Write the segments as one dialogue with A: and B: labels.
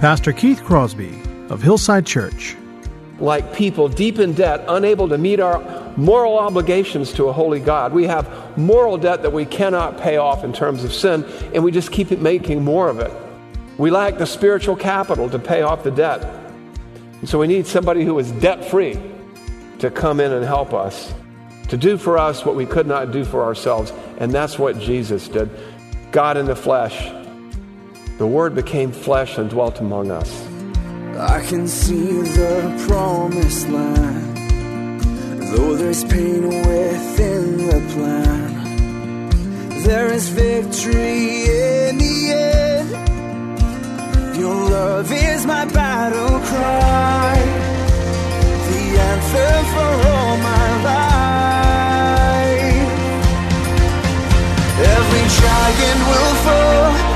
A: Pastor Keith Crosby of Hillside Church.
B: Like people deep in debt, unable to meet our moral obligations to a holy God. We have moral debt that we cannot pay off in terms of sin, and we just keep making more of it. We lack the spiritual capital to pay off the debt. And so we need somebody who is debt free to come in and help us, to do for us what we could not do for ourselves. And that's what Jesus did. God in the flesh the Word became flesh and dwelt among us.
C: I can see the promised land, though there's pain within the plan. There is victory in the end. Your love is my battle cry, the answer for all my life. Every giant will fall,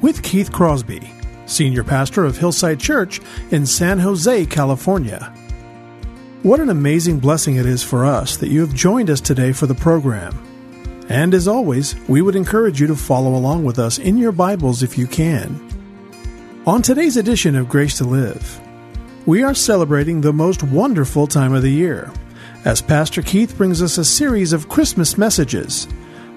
A: with Keith Crosby, Senior Pastor of Hillside Church in San Jose, California. What an amazing blessing it is for us that you have joined us today for the program. And as always, we would encourage you to follow along with us in your Bibles if you can. On today's edition of Grace to Live, we are celebrating the most wonderful time of the year as Pastor Keith brings us a series of Christmas messages.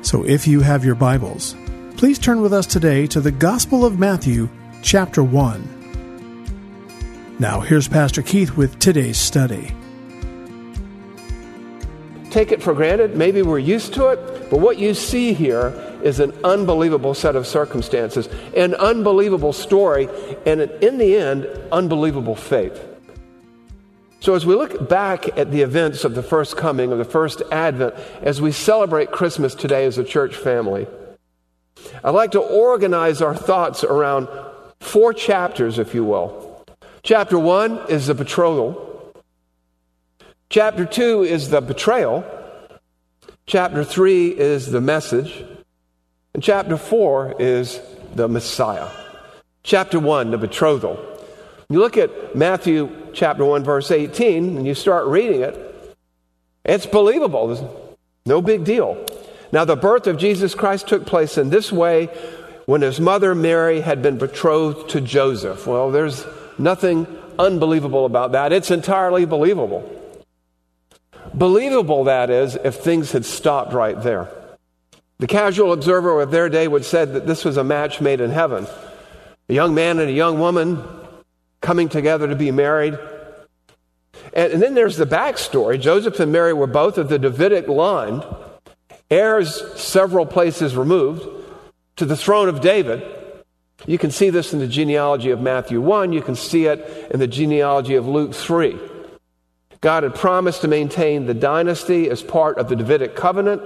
A: So if you have your Bibles, please turn with us today to the Gospel of Matthew, chapter 1. Now, here's Pastor Keith with today's study.
B: Take it for granted. Maybe we're used to it. But what you see here is an unbelievable set of circumstances, an unbelievable story, and in the end, unbelievable faith. So, as we look back at the events of the first coming, of the first advent, as we celebrate Christmas today as a church family, I'd like to organize our thoughts around four chapters, if you will. Chapter one is the betrothal. Chapter two is the betrayal. Chapter three is the message. And chapter four is the Messiah. Chapter one, the betrothal. You look at Matthew chapter 1, verse 18, and you start reading it, it's believable. No big deal. Now, the birth of Jesus Christ took place in this way when his mother Mary had been betrothed to Joseph. Well, there's nothing unbelievable about that. It's entirely believable. Believable, that is, if things had stopped right there. The casual observer of their day would say that this was a match made in heaven. A young man and a young woman coming together to be married. And, and, then there's the backstory. Joseph and Mary were both of the Davidic line, heirs several places removed to the throne of David. You can see this in the genealogy of Matthew 1. You can see it in the genealogy of Luke 3. God had promised to maintain the dynasty as part of the Davidic covenant.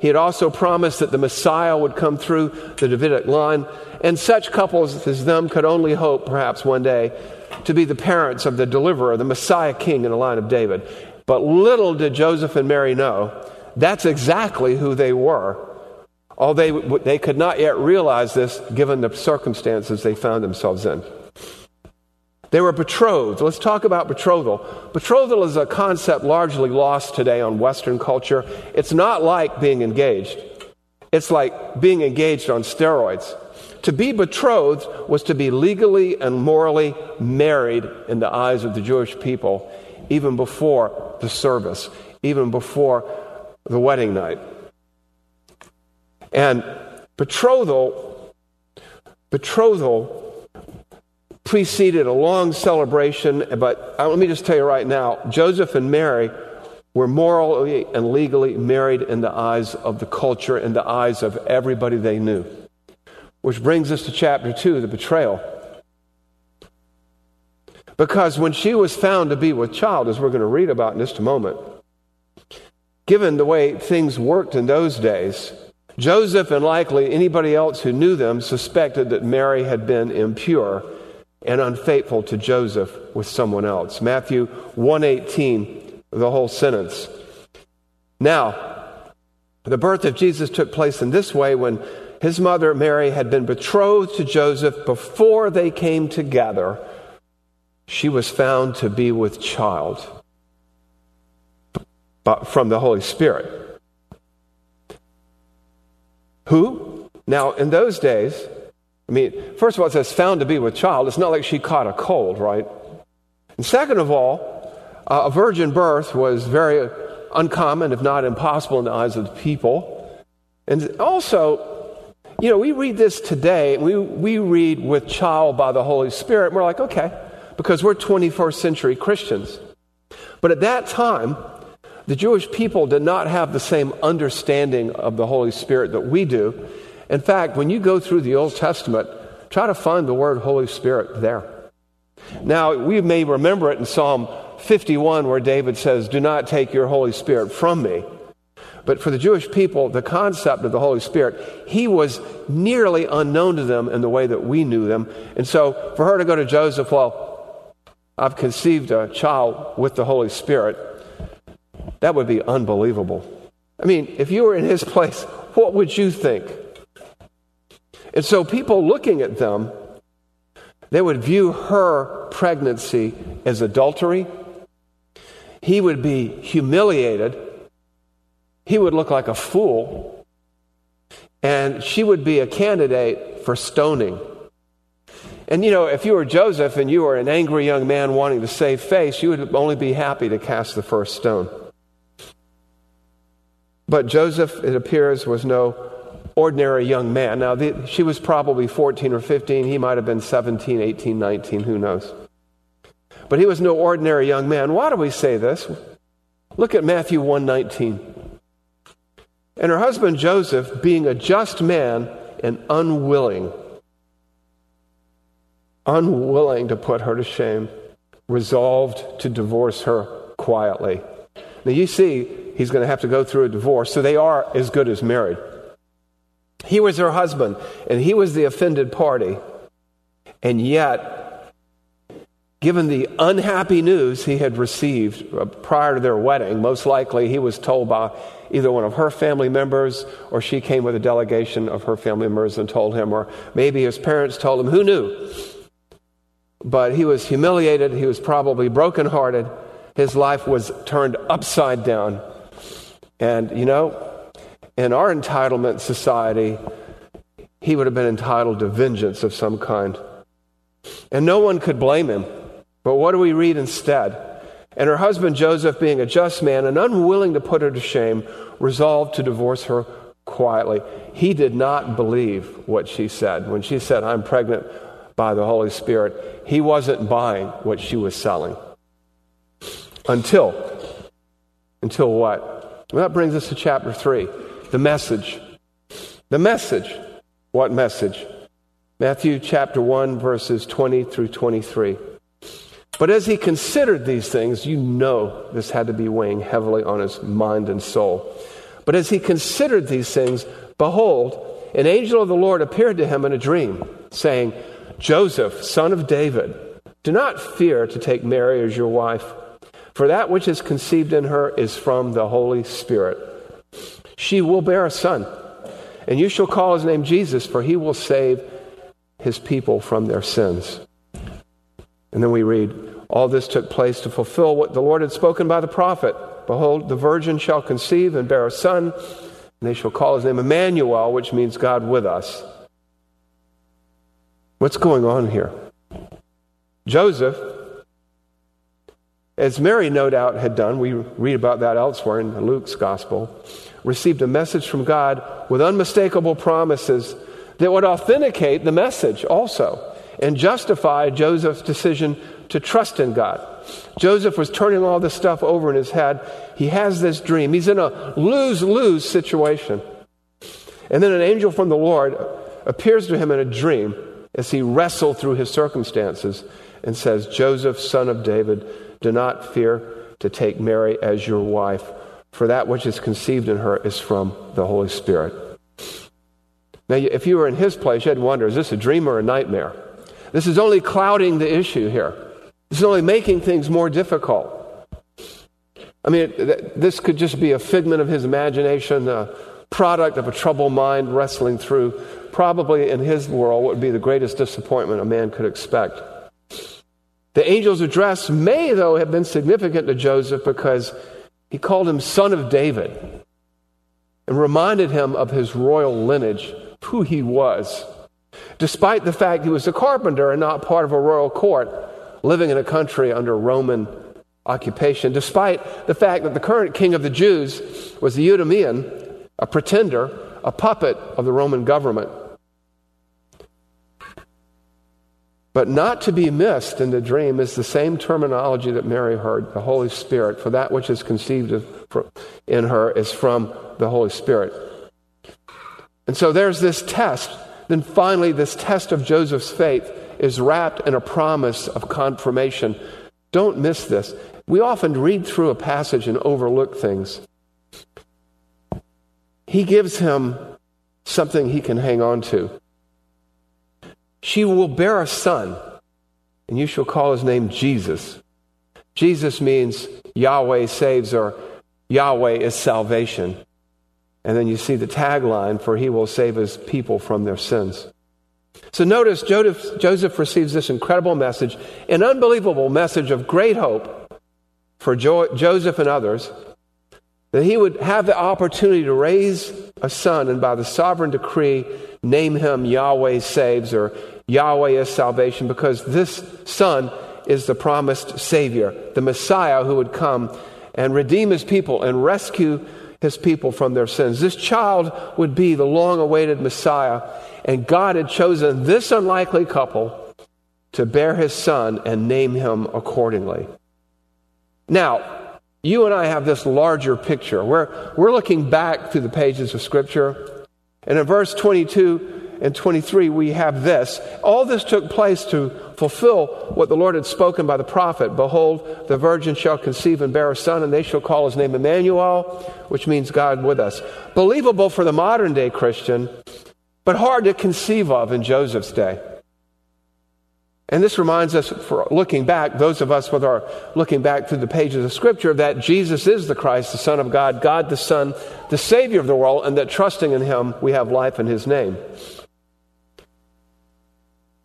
B: He had also promised that the Messiah would come through the Davidic line. And such couples as them could only hope, perhaps one day, to be the parents of the deliverer, the Messiah king in the line of David. But little did Joseph and Mary know that's exactly who they were. Although they, they could not yet realize this given the circumstances they found themselves in. They were betrothed. Let's talk about betrothal. Betrothal is a concept largely lost today on Western culture. It's not like being engaged, it's like being engaged on steroids. To be betrothed was to be legally and morally married in the eyes of the Jewish people, even before the service, even before the wedding night. And betrothal Betrothal preceded a long celebration, but uh, let me just tell you right now Joseph and Mary were morally and legally married in the eyes of the culture, in the eyes of everybody they knew. Which brings us to chapter 2, the betrayal. Because when she was found to be with child, as we're going to read about in just a moment, given the way things worked in those days, Joseph and likely anybody else who knew them suspected that Mary had been impure and unfaithful to Joseph with someone else. Matthew 118, the whole sentence. Now, the birth of Jesus took place in this way when his mother Mary had been betrothed to Joseph before they came together. She was found to be with child but from the Holy Spirit. Who? Now, in those days, I mean, first of all, it says found to be with child. It's not like she caught a cold, right? And second of all, uh, a virgin birth was very uncommon, if not impossible, in the eyes of the people. And also, you know, we read this today, we, we read with child by the Holy Spirit, and we're like, okay, because we're 21st century Christians. But at that time, the Jewish people did not have the same understanding of the Holy Spirit that we do. In fact, when you go through the Old Testament, try to find the word Holy Spirit there. Now, we may remember it in Psalm 51 where David says, Do not take your Holy Spirit from me. But for the Jewish people, the concept of the Holy Spirit, he was nearly unknown to them in the way that we knew them. And so for her to go to Joseph, well, I've conceived a child with the Holy Spirit. That would be unbelievable. I mean, if you were in his place, what would you think? And so, people looking at them, they would view her pregnancy as adultery. He would be humiliated. He would look like a fool. And she would be a candidate for stoning. And you know, if you were Joseph and you were an angry young man wanting to save face, you would only be happy to cast the first stone. But Joseph, it appears, was no ordinary young man. Now, the, she was probably 14 or 15. He might have been 17, 18, 19, who knows. But he was no ordinary young man. Why do we say this? Look at Matthew 119. And her husband Joseph, being a just man and unwilling, unwilling to put her to shame, resolved to divorce her quietly. Now, you see, he's going to have to go through a divorce. So they are as good as married. He was her husband, and he was the offended party. And yet, given the unhappy news he had received uh, prior to their wedding, most likely he was told by either one of her family members or she came with a delegation of her family members and told him, or maybe his parents told him, who knew? But he was humiliated, he was probably brokenhearted, his life was turned upside down. And, you know, in our entitlement society, he would have been entitled to vengeance of some kind. And no one could blame him. But what do we read instead? And her husband Joseph, being a just man and unwilling to put her to shame, resolved to divorce her quietly. He did not believe what she said. When she said, I'm pregnant by the Holy Spirit, he wasn't buying what she was selling. Until, until what? Well, that brings us to chapter 3 the message. The message. What message? Matthew chapter 1, verses 20 through 23. But as he considered these things, you know this had to be weighing heavily on his mind and soul. But as he considered these things, behold, an angel of the Lord appeared to him in a dream, saying, Joseph, son of David, do not fear to take Mary as your wife for that which is conceived in her is from the Holy Spirit. She will bear a son, and you shall call his name Jesus, for he will save his people from their sins. And then we read, All this took place to fulfill what the Lord had spoken by the prophet. Behold, the virgin shall conceive and bear a son, and they shall call his name Emmanuel, which means God with us. What's going on here? Joseph as Mary no doubt had done, we read about that elsewhere in Luke's gospel, received a message from God with unmistakable promises that would authenticate the message also and justify Joseph's decision to trust in God. Joseph was turning all this stuff over in his head. He has this dream. He's in a lose lose situation. And then an angel from the Lord appears to him in a dream as he wrestled through his circumstances and says, Joseph, son of David, do not fear to take Mary as your wife, for that which is conceived in her is from the Holy Spirit. Now, if you were in his place, you'd wonder is this a dream or a nightmare? This is only clouding the issue here. This is only making things more difficult. I mean, this could just be a figment of his imagination, a product of a troubled mind wrestling through, probably in his world, what would be the greatest disappointment a man could expect. The angel's address may, though, have been significant to Joseph because he called him son of David and reminded him of his royal lineage, who he was, despite the fact he was a carpenter and not part of a royal court, living in a country under Roman occupation, despite the fact that the current king of the Jews was the Edomian, a pretender, a puppet of the Roman government. But not to be missed in the dream is the same terminology that Mary heard, the Holy Spirit, for that which is conceived in her is from the Holy Spirit. And so there's this test. Then finally, this test of Joseph's faith is wrapped in a promise of confirmation. Don't miss this. We often read through a passage and overlook things. He gives him something he can hang on to. She will bear a son, and you shall call his name Jesus. Jesus means Yahweh saves, or Yahweh is salvation. And then you see the tagline for he will save his people from their sins. So notice Joseph, receives this incredible message, an unbelievable message of great hope for jo- Joseph and others, that he would have the opportunity to raise a son and by the sovereign decree name him Yahweh saves or Yahweh is salvation because this son is the promised Savior, the Messiah who would come and redeem his people and rescue his people from their sins. This child would be the long awaited Messiah, and God had chosen this unlikely couple to bear his son and name him accordingly. Now, you and I have this larger picture. We're, we're looking back through the pages of Scripture. And in verse 22 and 23, we have this. All this took place to fulfill what the Lord had spoken by the prophet. Behold, the virgin shall conceive and bear a son, and they shall call his name Emmanuel, which means God with us. Believable for the modern day Christian, but hard to conceive of in Joseph's day. And this reminds us, for looking back, those of us with our looking back through the pages of Scripture, that Jesus is the Christ, the Son of God, God the Son, the Savior of the world, and that trusting in Him, we have life in His name.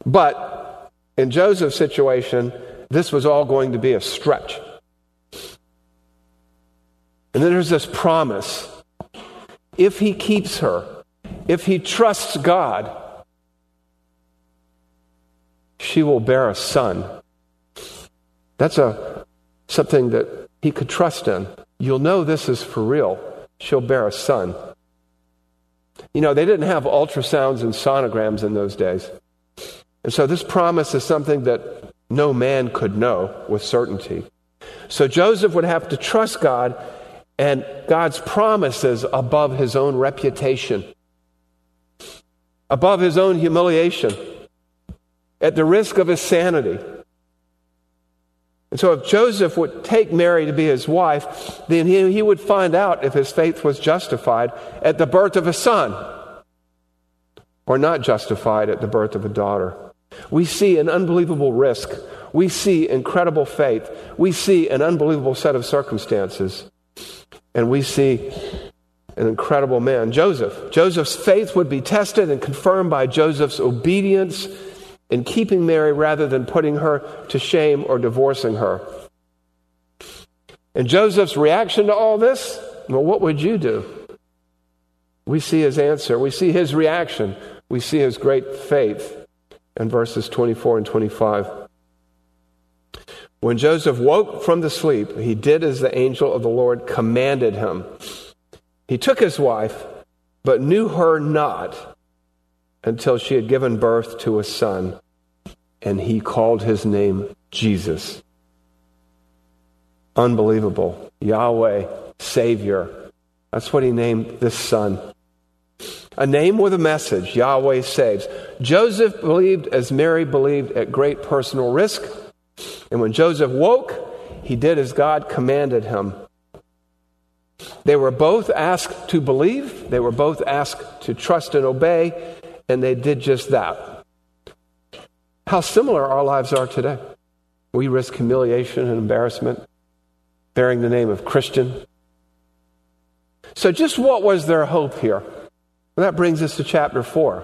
B: But in Joseph's situation, this was all going to be a stretch. And then there's this promise if he keeps her, if he trusts God, she will bear a son. That's a, something that he could trust in. You'll know this is for real. She'll bear a son. You know, they didn't have ultrasounds and sonograms in those days. And so this promise is something that no man could know with certainty. So Joseph would have to trust God and God's promises above his own reputation, above his own humiliation, at the risk of his sanity. And so, if Joseph would take Mary to be his wife, then he, he would find out if his faith was justified at the birth of a son or not justified at the birth of a daughter. We see an unbelievable risk. We see incredible faith. We see an unbelievable set of circumstances. And we see an incredible man, Joseph. Joseph's faith would be tested and confirmed by Joseph's obedience in keeping Mary rather than putting her to shame or divorcing her. And Joseph's reaction to all this well, what would you do? We see his answer. We see his reaction. We see his great faith and verses 24 and 25. When Joseph woke from the sleep, he did as the angel of the Lord commanded him. He took his wife, but knew her not until she had given birth to a son, and he called his name Jesus. Unbelievable. Yahweh, Savior. That's what he named this son. A name with a message Yahweh saves. Joseph believed as Mary believed at great personal risk. And when Joseph woke, he did as God commanded him. They were both asked to believe, they were both asked to trust and obey, and they did just that. How similar our lives are today. We risk humiliation and embarrassment bearing the name of Christian. So, just what was their hope here? Well, that brings us to chapter 4.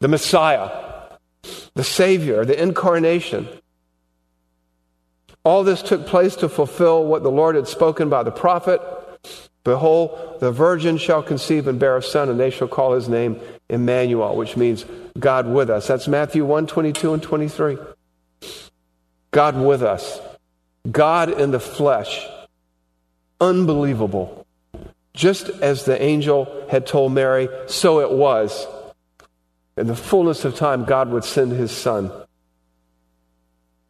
B: The Messiah, the Savior, the incarnation. All this took place to fulfill what the Lord had spoken by the prophet. Behold, the virgin shall conceive and bear a son, and they shall call his name Emmanuel, which means God with us. That's Matthew 1 22 and 23. God with us. God in the flesh. Unbelievable. Just as the angel had told Mary, so it was. In the fullness of time, God would send his son.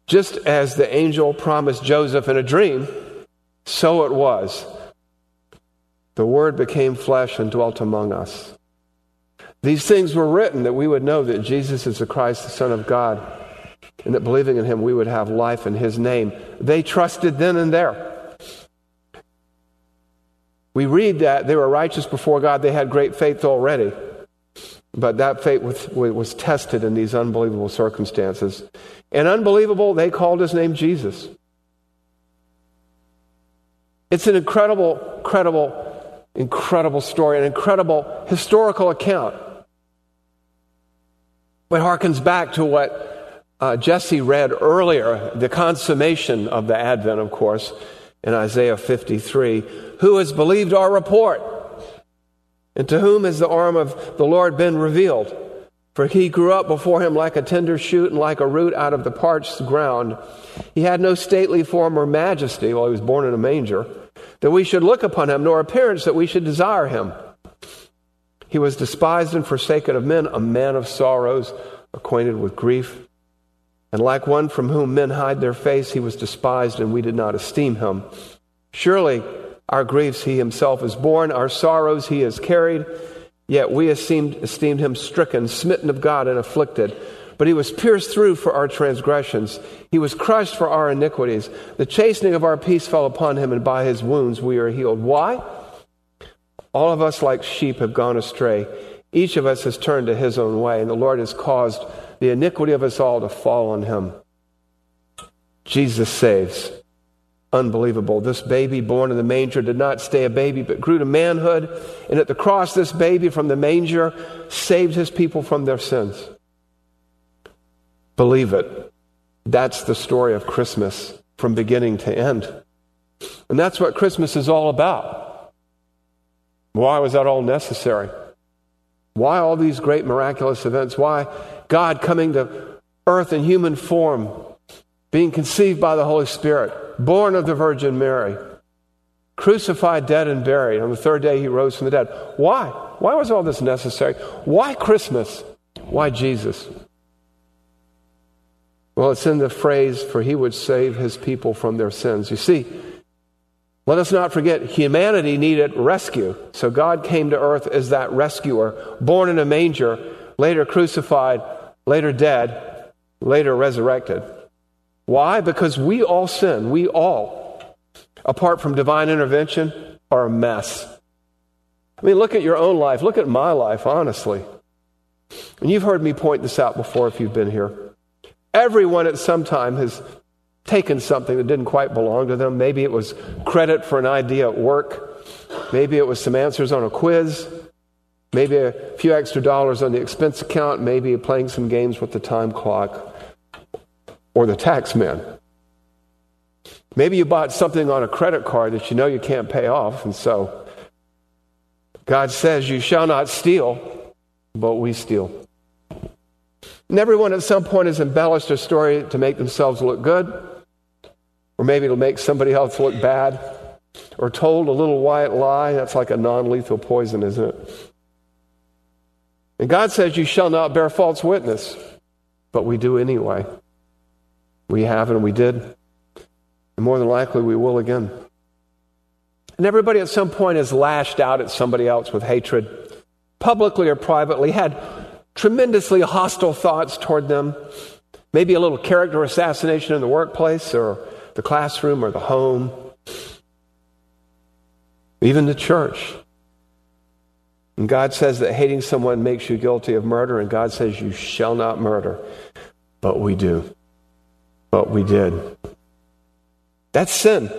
B: Just as the angel promised Joseph in a dream, so it was. The Word became flesh and dwelt among us. These things were written that we would know that Jesus is the Christ, the Son of God, and that believing in Him we would have life in His name. They trusted then and there. We read that they were righteous before God, they had great faith already. But that faith was, was tested in these unbelievable circumstances. And unbelievable, they called his name Jesus. It's an incredible, incredible, incredible story, an incredible historical account. But harkens back to what uh, Jesse read earlier, the consummation of the Advent, of course, in Isaiah 53. Who has believed our report? And to whom has the arm of the Lord been revealed? For he grew up before him like a tender shoot and like a root out of the parched ground. He had no stately form or majesty while he was born in a manger, that we should look upon him, nor appearance that we should desire him. He was despised and forsaken of men, a man of sorrows, acquainted with grief. And like one from whom men hide their face, he was despised, and we did not esteem him. Surely our griefs he himself has borne, our sorrows he has carried. Yet we esteemed, esteemed him stricken, smitten of God, and afflicted. But he was pierced through for our transgressions. He was crushed for our iniquities. The chastening of our peace fell upon him, and by his wounds we are healed. Why? All of us, like sheep, have gone astray. Each of us has turned to his own way, and the Lord has caused the iniquity of us all to fall on him. Jesus saves. Unbelievable. This baby born in the manger did not stay a baby, but grew to manhood. And at the cross, this baby from the manger saved his people from their sins. Believe it. That's the story of Christmas from beginning to end. And that's what Christmas is all about. Why was that all necessary? Why all these great miraculous events? Why God coming to earth in human form, being conceived by the Holy Spirit? born of the Virgin Mary, crucified, dead, and buried. On the third day, he rose from the dead. Why? Why was all this necessary? Why Christmas? Why Jesus? Well, it's in the phrase, for he would save his people from their sins. You see, let us not forget, humanity needed rescue. So God came to earth as that rescuer, born in a manger, later crucified, later dead, later resurrected. Why? Because we all sin. We all, apart from divine intervention, are a mess. I mean, look at your own life. Look at my life, honestly. And you've heard me point this out before if you've been here. Everyone at some time has taken something that didn't quite belong to them. Maybe it was credit for an idea at work. Maybe it was some answers on a quiz. Maybe a few extra dollars on the expense account. Maybe playing some games with the time clock or the tax man. Maybe you bought something on a credit card that you know you can't pay off, and so God says, You shall not steal, but we steal. And everyone at some point has embellished their story to make themselves look good, or maybe to make somebody else look bad, or told a little white lie. That's like a non lethal poison, isn't it? And God says, You shall not bear false witness. But we do anyway. We have and we did. And more than likely, we will again. And everybody at some point has lashed out at somebody else with hatred, publicly or privately, had tremendously hostile thoughts toward them, maybe a little character assassination in the workplace or the classroom or the home, even the church. And God says that hating someone makes you guilty of murder, and God says you shall not murder. But we do. But we did. That's sin.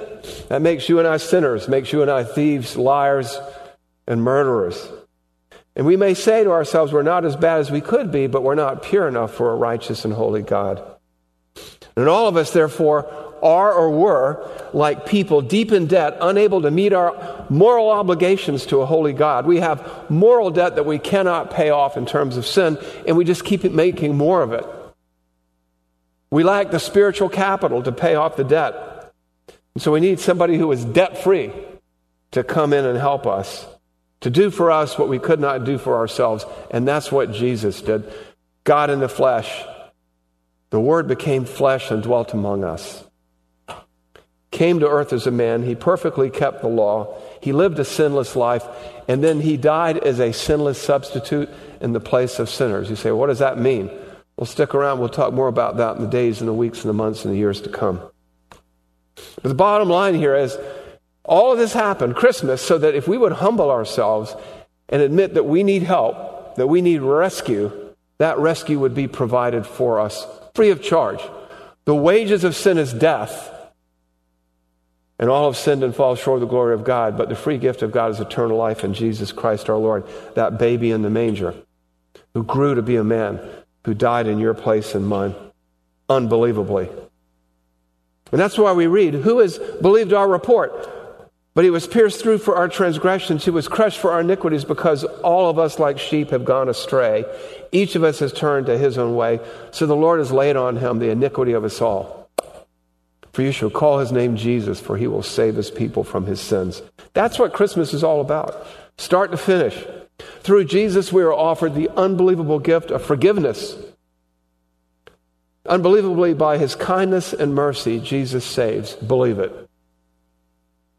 B: That makes you and I sinners, makes you and I thieves, liars, and murderers. And we may say to ourselves, we're not as bad as we could be, but we're not pure enough for a righteous and holy God. And all of us, therefore, are or were like people deep in debt, unable to meet our moral obligations to a holy God. We have moral debt that we cannot pay off in terms of sin, and we just keep making more of it. We lack the spiritual capital to pay off the debt. And so we need somebody who is debt free to come in and help us, to do for us what we could not do for ourselves. And that's what Jesus did. God in the flesh. The Word became flesh and dwelt among us came to earth as a man. He perfectly kept the law. He lived a sinless life. And then he died as a sinless substitute in the place of sinners. You say, what does that mean? Well, stick around. We'll talk more about that in the days and the weeks and the months and the years to come. But the bottom line here is all of this happened, Christmas, so that if we would humble ourselves and admit that we need help, that we need rescue, that rescue would be provided for us free of charge. The wages of sin is death. And all have sinned and fall short of the glory of God, but the free gift of God is eternal life in Jesus Christ our Lord, that baby in the manger, who grew to be a man, who died in your place and mine, unbelievably. And that's why we read, Who has believed our report? But he was pierced through for our transgressions, he was crushed for our iniquities, because all of us, like sheep, have gone astray. Each of us has turned to his own way. So the Lord has laid on him the iniquity of us all. For you shall call his name Jesus, for he will save his people from his sins. That's what Christmas is all about, start to finish. Through Jesus, we are offered the unbelievable gift of forgiveness. Unbelievably, by his kindness and mercy, Jesus saves. Believe it.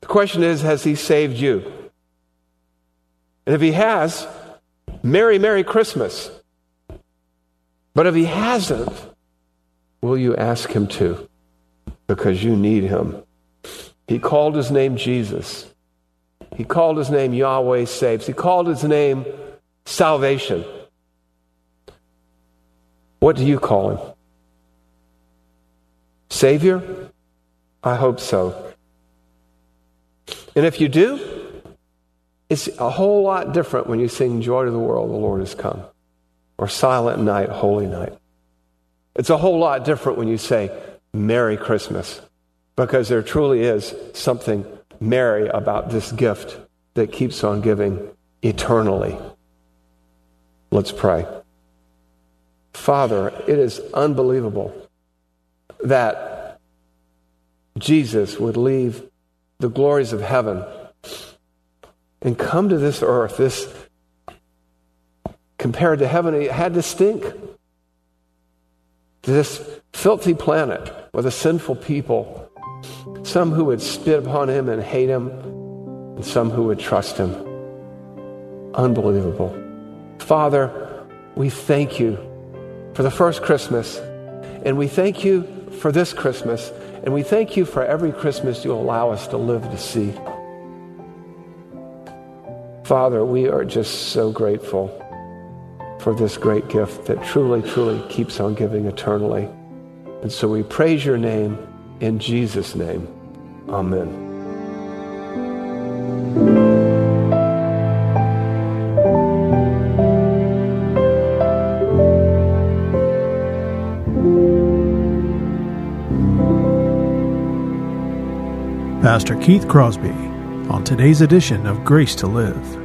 B: The question is Has he saved you? And if he has, Merry, Merry Christmas. But if he hasn't, will you ask him to? Because you need him. He called his name Jesus. He called his name Yahweh Saves. He called his name Salvation. What do you call him? Savior? I hope so. And if you do, it's a whole lot different when you sing Joy to the World, the Lord has come, or Silent Night, Holy Night. It's a whole lot different when you say, Merry Christmas because there truly is something merry about this gift that keeps on giving eternally. Let's pray. Father, it is unbelievable that Jesus would leave the glories of heaven and come to this earth. This, compared to heaven, it had to stink. This filthy planet with a sinful people, some who would spit upon him and hate him, and some who would trust him. Unbelievable. Father, we thank you for the first Christmas, and we thank you for this Christmas, and we thank you for every Christmas you allow us to live to see. Father, we are just so grateful for this great gift that truly, truly keeps on giving eternally. And so we praise your name in Jesus' name. Amen.
A: Pastor Keith Crosby on today's edition of Grace to Live.